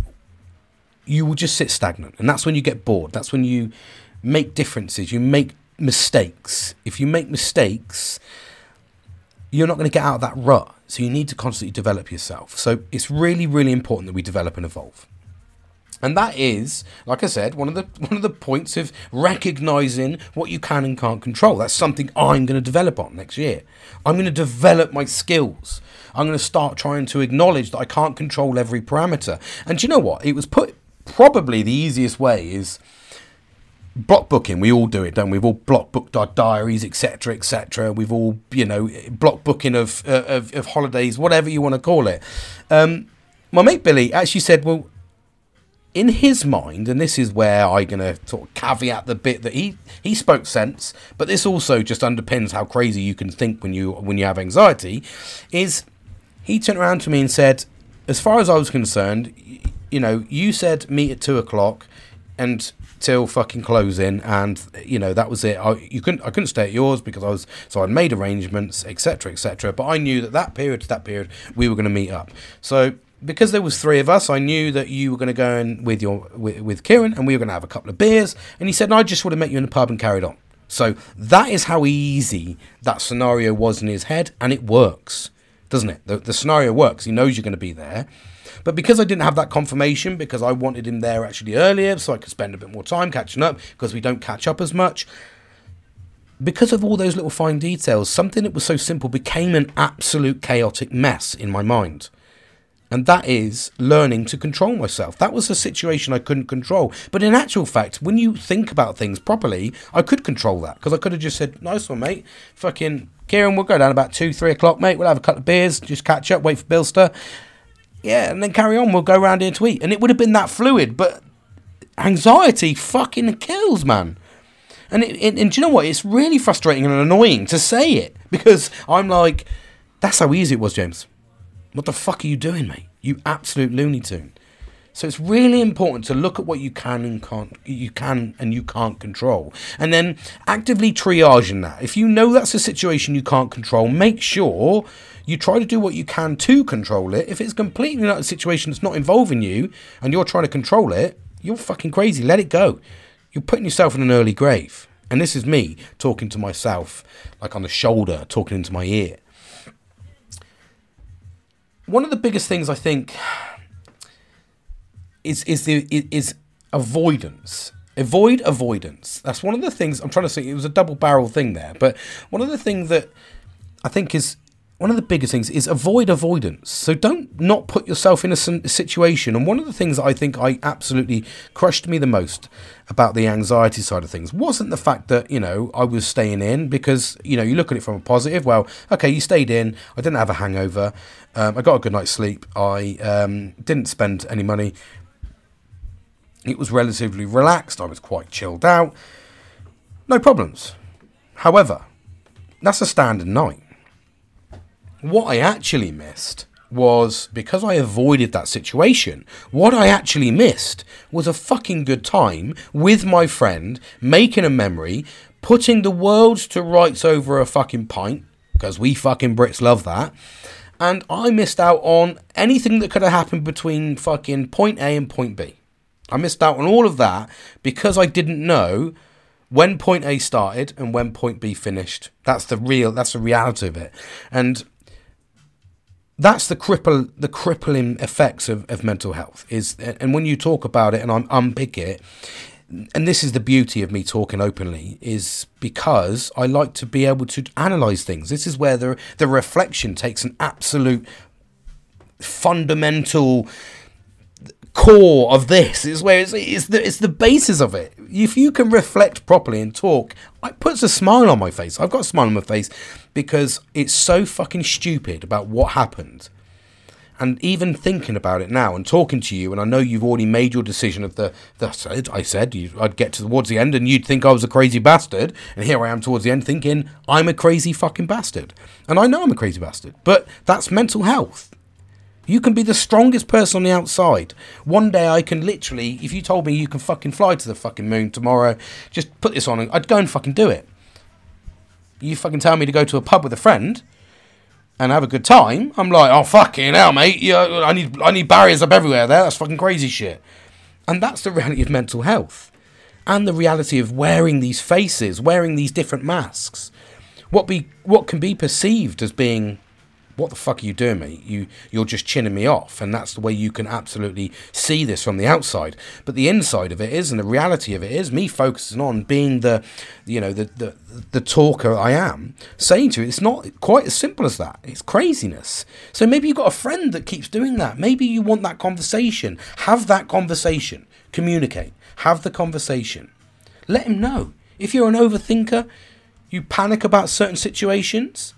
you will just sit stagnant. And that's when you get bored. That's when you make differences. You make mistakes. If you make mistakes, you're not going to get out of that rut. So you need to constantly develop yourself. So it's really, really important that we develop and evolve. And that is, like I said, one of the one of the points of recognizing what you can and can't control. That's something I'm going to develop on next year. I'm going to develop my skills. I'm going to start trying to acknowledge that I can't control every parameter. And do you know what? It was put probably the easiest way is block booking. We all do it, don't we? We've all block booked our diaries, etc., etc. We've all, you know, block booking of, uh, of, of holidays, whatever you want to call it. Um, my mate Billy actually said, well, in his mind, and this is where I'm going to sort of caveat the bit that he he spoke sense, but this also just underpins how crazy you can think when you when you have anxiety. Is he turned around to me and said, as far as I was concerned, you know, you said meet at two o'clock, and till fucking closing, and you know that was it. I you couldn't I couldn't stay at yours because I was so I'd made arrangements, etc., etc. But I knew that that period to that period we were going to meet up. So because there was three of us, I knew that you were going to go in with your with, with Kieran, and we were going to have a couple of beers. And he said, "I just would have met you in the pub and carried on." So that is how easy that scenario was in his head, and it works, doesn't it? The, the scenario works. He knows you're going to be there. But because I didn't have that confirmation, because I wanted him there actually earlier so I could spend a bit more time catching up, because we don't catch up as much, because of all those little fine details, something that was so simple became an absolute chaotic mess in my mind. And that is learning to control myself. That was a situation I couldn't control. But in actual fact, when you think about things properly, I could control that. Because I could have just said, nice one, mate. Fucking Kieran, we'll go down about two, three o'clock, mate. We'll have a couple of beers, just catch up, wait for Bilster yeah, and then carry on. We'll go around here to eat. And it would have been that fluid, but anxiety fucking kills, man. And, it, it, and do you know what? It's really frustrating and annoying to say it because I'm like, that's how easy it was, James. What the fuck are you doing, mate? You absolute looney tune. So it's really important to look at what you can and can't you can and you can't control. And then actively triaging that. If you know that's a situation you can't control, make sure you try to do what you can to control it. If it's completely not a situation that's not involving you and you're trying to control it, you're fucking crazy. Let it go. You're putting yourself in an early grave. And this is me talking to myself, like on the shoulder, talking into my ear. One of the biggest things I think is is the is avoidance. Avoid avoidance. That's one of the things I'm trying to say. It was a double barrel thing there, but one of the things that I think is one of the biggest things is avoid avoidance. So don't not put yourself in a situation. And one of the things that I think I absolutely crushed me the most about the anxiety side of things wasn't the fact that you know I was staying in because you know you look at it from a positive. Well, okay, you stayed in. I didn't have a hangover. Um, I got a good night's sleep. I um, didn't spend any money. It was relatively relaxed. I was quite chilled out. No problems. However, that's a standard night. What I actually missed was because I avoided that situation, what I actually missed was a fucking good time with my friend, making a memory, putting the world to rights over a fucking pint, because we fucking Brits love that. And I missed out on anything that could have happened between fucking point A and point B. I missed out on all of that because I didn't know when point A started and when point B finished. That's the real that's the reality of it. And that's the cripple the crippling effects of, of mental health is and when you talk about it and I'm unpick it and this is the beauty of me talking openly is because I like to be able to analyze things. This is where the the reflection takes an absolute fundamental core of this is where it's, it's the it's the basis of it. If you can reflect properly and talk, it puts a smile on my face. I've got a smile on my face because it's so fucking stupid about what happened. And even thinking about it now and talking to you, and I know you've already made your decision of the. said, I said you, I'd get towards the end and you'd think I was a crazy bastard. And here I am towards the end thinking I'm a crazy fucking bastard. And I know I'm a crazy bastard. But that's mental health. You can be the strongest person on the outside. One day I can literally, if you told me you can fucking fly to the fucking moon tomorrow, just put this on and I'd go and fucking do it. You fucking tell me to go to a pub with a friend and have a good time. I'm like, oh fucking hell, mate. Yeah, I need I need barriers up everywhere there. That's fucking crazy shit. And that's the reality of mental health. And the reality of wearing these faces, wearing these different masks. What be what can be perceived as being what the fuck are you doing, mate? You you're just chinning me off, and that's the way you can absolutely see this from the outside. But the inside of it is, and the reality of it is, me focusing on being the, you know, the the the talker I am, saying to you, it's not quite as simple as that. It's craziness. So maybe you've got a friend that keeps doing that. Maybe you want that conversation. Have that conversation. Communicate. Have the conversation. Let him know. If you're an overthinker, you panic about certain situations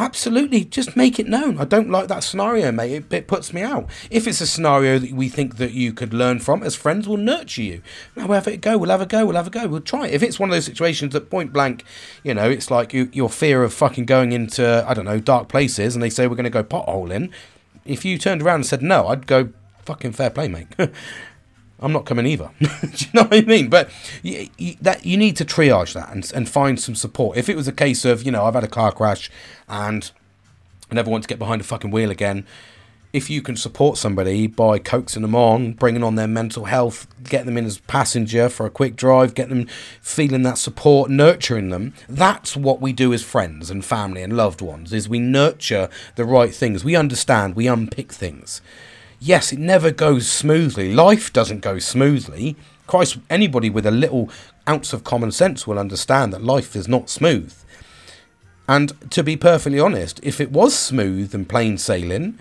Absolutely, just make it known. I don't like that scenario, mate. It, it, puts me out. If it's a scenario that we think that you could learn from, as friends, we'll nurture you. Have it go. We'll have a go. We'll have a go. We'll try it. If it's one of those situations that point blank, you know, it's like you, your fear of fucking going into I don't know dark places, and they say we're going to go potholing. If you turned around and said no, I'd go fucking fair play, mate. I'm not coming either. Do you know what I mean? But you, you, that you need to triage that and, and find some support. If it was a case of you know I've had a car crash and I never want to get behind a fucking wheel again, if you can support somebody by coaxing them on, bringing on their mental health, getting them in as passenger for a quick drive, getting them feeling that support, nurturing them, that's what we do as friends and family and loved ones. Is we nurture the right things. We understand. We unpick things yes, it never goes smoothly. Life doesn't go smoothly. Christ, anybody with a little ounce of common sense will understand that life is not smooth. And to be perfectly honest, if it was smooth and plain sailing,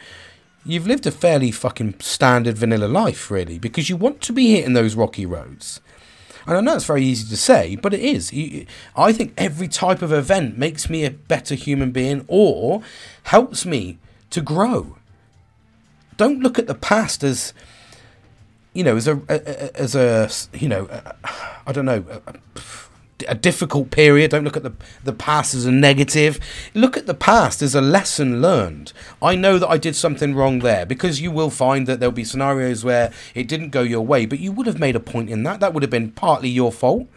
you've lived a fairly fucking standard vanilla life, really, because you want to be hitting those rocky roads. And I know it's very easy to say, but it is. I think every type of event makes me a better human being or helps me to grow don't look at the past as you know as a, as a you know I don't know a difficult period. Don't look at the the past as a negative. Look at the past as a lesson learned. I know that I did something wrong there because you will find that there'll be scenarios where it didn't go your way, but you would have made a point in that. That would have been partly your fault.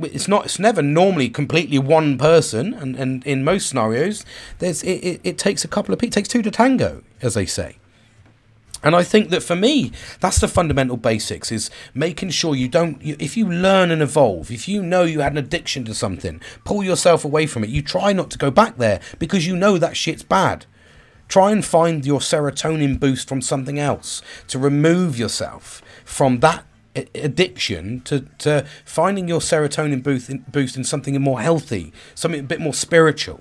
It's not. It's never normally completely one person, and, and in most scenarios, there's it, it, it takes a couple of people. Takes two to tango, as they say. And I think that for me, that's the fundamental basics is making sure you don't, you, if you learn and evolve, if you know you had an addiction to something, pull yourself away from it. You try not to go back there because you know that shit's bad. Try and find your serotonin boost from something else to remove yourself from that addiction to, to finding your serotonin boost in, boost in something more healthy, something a bit more spiritual.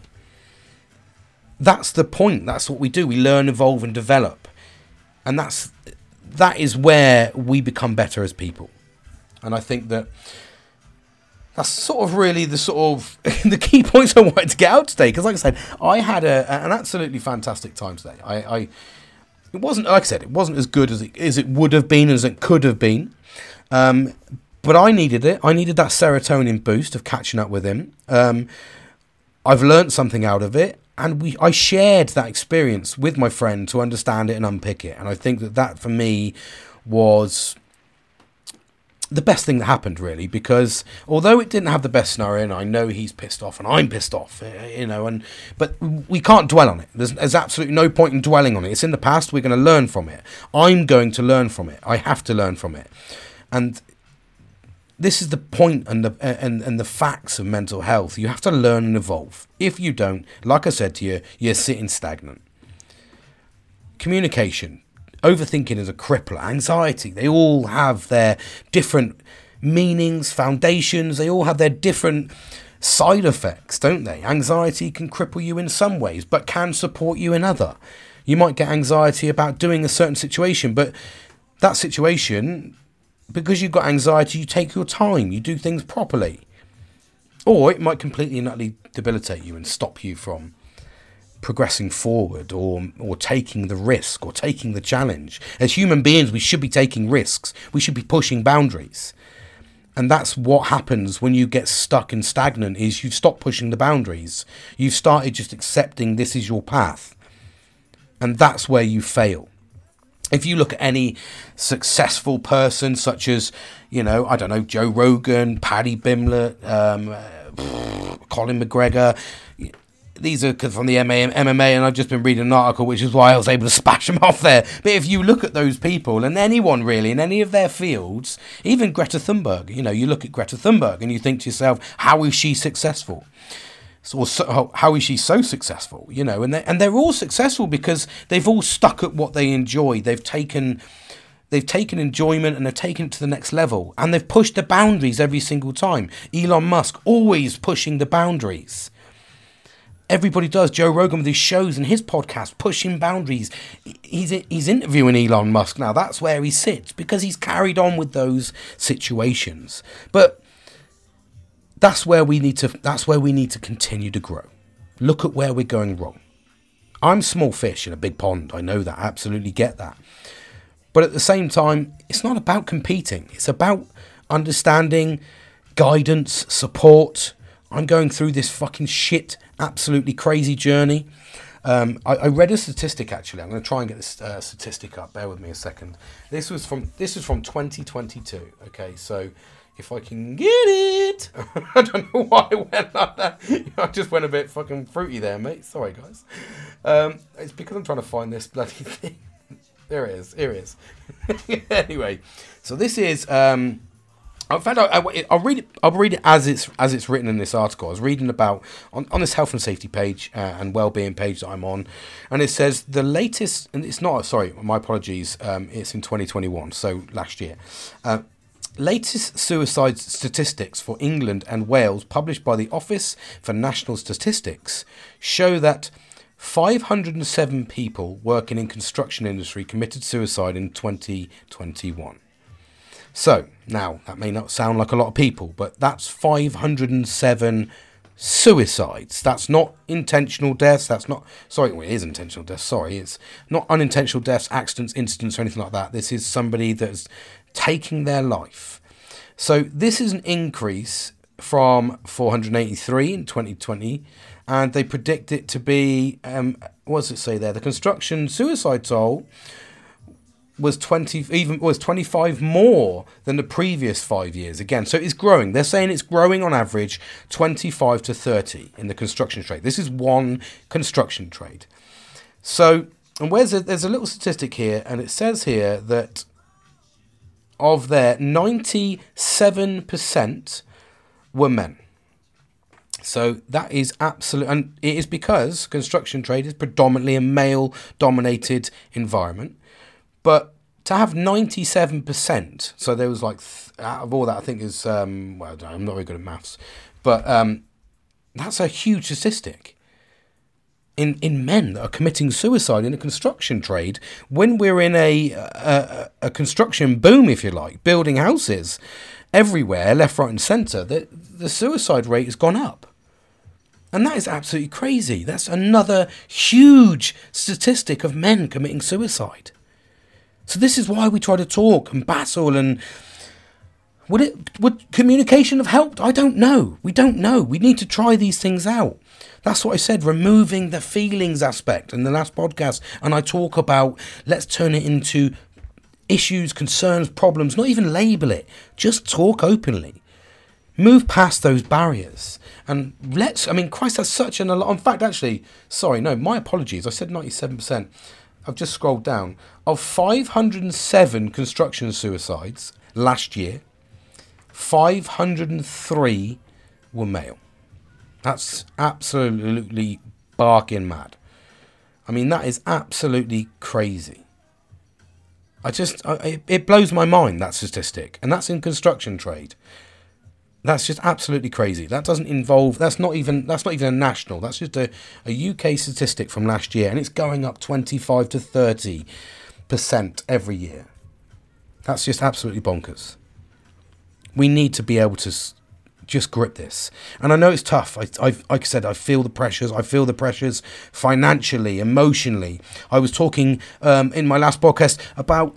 That's the point. That's what we do. We learn, evolve, and develop and that's that is where we become better as people. And I think that that's sort of really the sort of the key points I wanted to get out today. Because, like I said, I had a, an absolutely fantastic time today. I, I, it wasn't like I said, it wasn't as good as it as it would have been as it could have been. Um, but I needed it. I needed that serotonin boost of catching up with him. Um, I've learned something out of it, and we I shared that experience with my friend to understand it and unpick it. And I think that that for me was the best thing that happened really because although it didn't have the best scenario and I know he's pissed off and I'm pissed off eh, you know and but we can't dwell on it. There's, there's absolutely no point in dwelling on it. It's in the past. We're going to learn from it. I'm going to learn from it. I have to learn from it and this is the point and the and, and the facts of mental health. You have to learn and evolve. If you don't, like I said to you, you're sitting stagnant. Communication, overthinking is a crippler. Anxiety, they all have their different meanings, foundations. They all have their different side effects, don't they? Anxiety can cripple you in some ways, but can support you in other. You might get anxiety about doing a certain situation, but that situation because you've got anxiety, you take your time, you do things properly. Or it might completely and utterly debilitate you and stop you from progressing forward or or taking the risk or taking the challenge. As human beings, we should be taking risks. We should be pushing boundaries. And that's what happens when you get stuck and stagnant is you stop pushing the boundaries. You've started just accepting this is your path. And that's where you fail. If you look at any successful person, such as, you know, I don't know, Joe Rogan, Paddy Pimblett, um, Colin McGregor, these are from the MMA, and I've just been reading an article, which is why I was able to smash them off there. But if you look at those people, and anyone really in any of their fields, even Greta Thunberg, you know, you look at Greta Thunberg and you think to yourself, how is she successful? Or so, how is she so successful? You know, and they and they're all successful because they've all stuck at what they enjoy. They've taken they've taken enjoyment and they've taken it to the next level, and they've pushed the boundaries every single time. Elon Musk always pushing the boundaries. Everybody does. Joe Rogan with his shows and his podcast pushing boundaries. He's he's interviewing Elon Musk now. That's where he sits because he's carried on with those situations. But that's where we need to that's where we need to continue to grow. Look at where we're going wrong. I'm small fish in a big pond. I know that. I absolutely get that. But at the same time, it's not about competing. It's about understanding, guidance, support. I'm going through this fucking shit, absolutely crazy journey. Um, I, I, read a statistic actually. I'm going to try and get this uh, statistic up. Bear with me a second. This was from this was from 2022. Okay, so if I can get it. I don't know why I went like that. I just went a bit fucking fruity there, mate. Sorry, guys. Um, it's because I'm trying to find this bloody thing. there it is. Here it is. anyway, so this is. Um, I found out. I, will read it. I'll read it as it's as it's written in this article. I was reading about on, on this health and safety page uh, and well-being page that I'm on, and it says the latest. And it's not. Sorry, my apologies. Um, it's in 2021, so last year. Uh, Latest suicide statistics for England and Wales, published by the Office for National Statistics, show that 507 people working in construction industry committed suicide in 2021. So, now that may not sound like a lot of people, but that's 507 suicides. That's not intentional deaths. That's not sorry, well, it is intentional deaths. Sorry, it's not unintentional deaths, accidents, incidents, or anything like that. This is somebody that's taking their life. So this is an increase from 483 in 2020, and they predict it to be um, what does it say there? The construction suicide toll was 20 even was 25 more than the previous 5 years again so it's growing they're saying it's growing on average 25 to 30 in the construction trade this is one construction trade so and where's there's a little statistic here and it says here that of their 97% were men so that is absolute, and it is because construction trade is predominantly a male dominated environment. But to have 97%, so there was like, th- out of all that, I think is, um, well, I'm not very good at maths, but um, that's a huge statistic. In, in men that are committing suicide in the construction trade when we're in a, a, a construction boom, if you like, building houses everywhere, left, right, and centre, the, the suicide rate has gone up. And that is absolutely crazy. That's another huge statistic of men committing suicide. So this is why we try to talk and battle and would it would communication have helped? I don't know. We don't know. We need to try these things out. That's what I said, removing the feelings aspect in the last podcast. And I talk about let's turn it into issues, concerns, problems, not even label it. Just talk openly. Move past those barriers. And let's, I mean, Christ, has such an, in fact, actually, sorry, no, my apologies. I said 97%. I've just scrolled down. Of 507 construction suicides last year, 503 were male. That's absolutely barking mad. I mean, that is absolutely crazy. I just, I, it blows my mind, that statistic. And that's in construction trade. That's just absolutely crazy. That doesn't involve. That's not even. That's not even a national. That's just a, a UK statistic from last year, and it's going up twenty five to thirty percent every year. That's just absolutely bonkers. We need to be able to just grip this. And I know it's tough. I, I, like I said, I feel the pressures. I feel the pressures financially, emotionally. I was talking um, in my last podcast about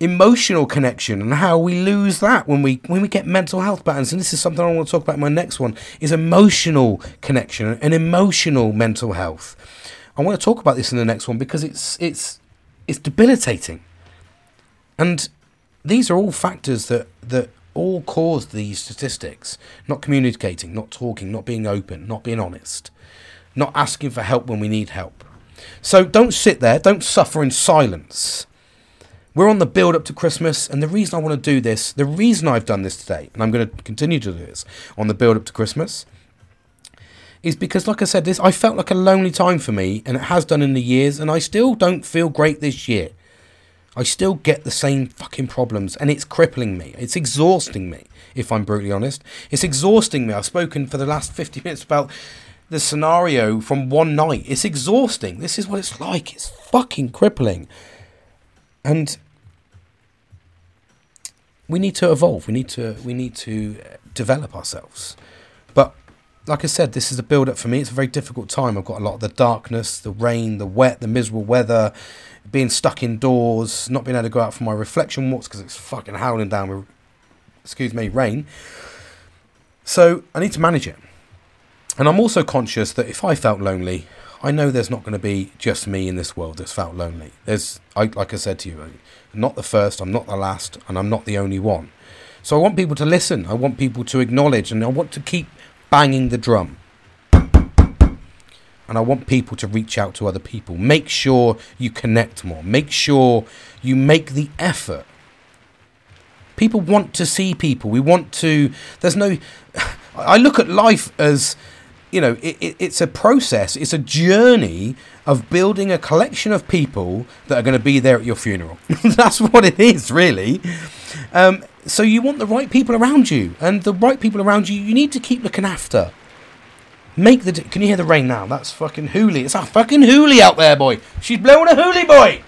emotional connection and how we lose that when we when we get mental health patterns and this is something I want to talk about in my next one is emotional connection and emotional mental health. I want to talk about this in the next one because it's it's it's debilitating. And these are all factors that that all cause these statistics. Not communicating, not talking, not being open, not being honest, not asking for help when we need help. So don't sit there, don't suffer in silence we're on the build up to Christmas, and the reason I want to do this, the reason I've done this today, and I'm going to continue to do this on the build up to Christmas, is because, like I said, this I felt like a lonely time for me, and it has done in the years, and I still don't feel great this year. I still get the same fucking problems, and it's crippling me. It's exhausting me, if I'm brutally honest. It's exhausting me. I've spoken for the last 50 minutes about the scenario from one night. It's exhausting. This is what it's like. It's fucking crippling. And we need to evolve. We need to we need to uh, develop ourselves. But like I said, this is a build up for me. It's a very difficult time. I've got a lot of the darkness, the rain, the wet, the miserable weather, being stuck indoors, not being able to go out for my reflection walks because it's fucking howling down with, excuse me, rain. So I need to manage it. And I'm also conscious that if I felt lonely, I know there's not going to be just me in this world that's felt lonely. There's, I, like I said to you, I'm not the first, I'm not the last, and I'm not the only one. So I want people to listen. I want people to acknowledge, and I want to keep banging the drum. And I want people to reach out to other people. Make sure you connect more. Make sure you make the effort. People want to see people. We want to. There's no. I look at life as you know, it, it, it's a process, it's a journey of building a collection of people that are going to be there at your funeral. That's what it is, really. Um, so you want the right people around you, and the right people around you, you need to keep looking after. Make the. Can you hear the rain now? That's fucking Hooli. It's a fucking Hooli out there, boy. She's blowing a Hooli, boy.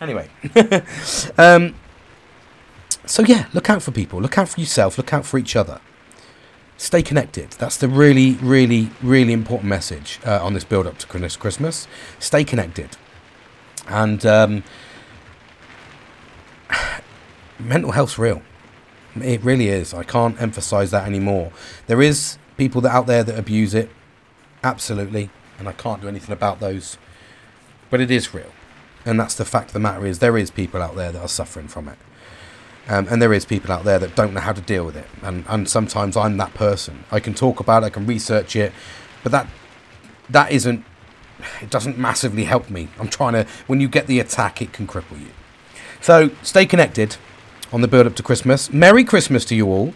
Anyway, um, so yeah, look out for people. Look out for yourself. Look out for each other stay connected. That's the really, really, really important message uh, on this build up to Christmas. Stay connected. And um, mental health's real. It really is. I can't emphasize that anymore. There is people that out there that abuse it, absolutely, and I can't do anything about those. But it is real, and that's the fact of the matter is there is people out there that are suffering from it, um, and there is people out there that don't know how to deal with it. And and sometimes I'm that person. I can talk about it, I can research it, but that that isn't. It doesn't massively help me. I'm trying to. When you get the attack, it can cripple you. So stay connected on the build up to Christmas. Merry Christmas to you all,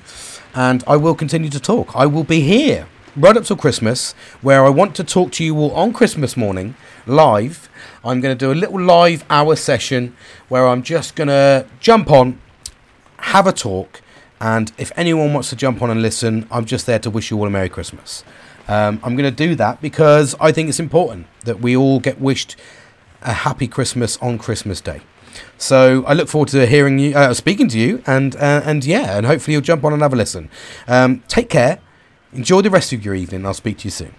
and I will continue to talk. I will be here right up till Christmas, where I want to talk to you all on Christmas morning live. I'm going to do a little live hour session where I'm just going to jump on, have a talk, and if anyone wants to jump on and listen, I'm just there to wish you all a Merry Christmas. Um, I'm going to do that because I think it's important that we all get wished a happy Christmas on Christmas Day. So I look forward to hearing you, uh, speaking to you, and uh, and yeah, and hopefully you'll jump on and have a listen. Um, take care. Enjoy the rest of your evening. I'll speak to you soon.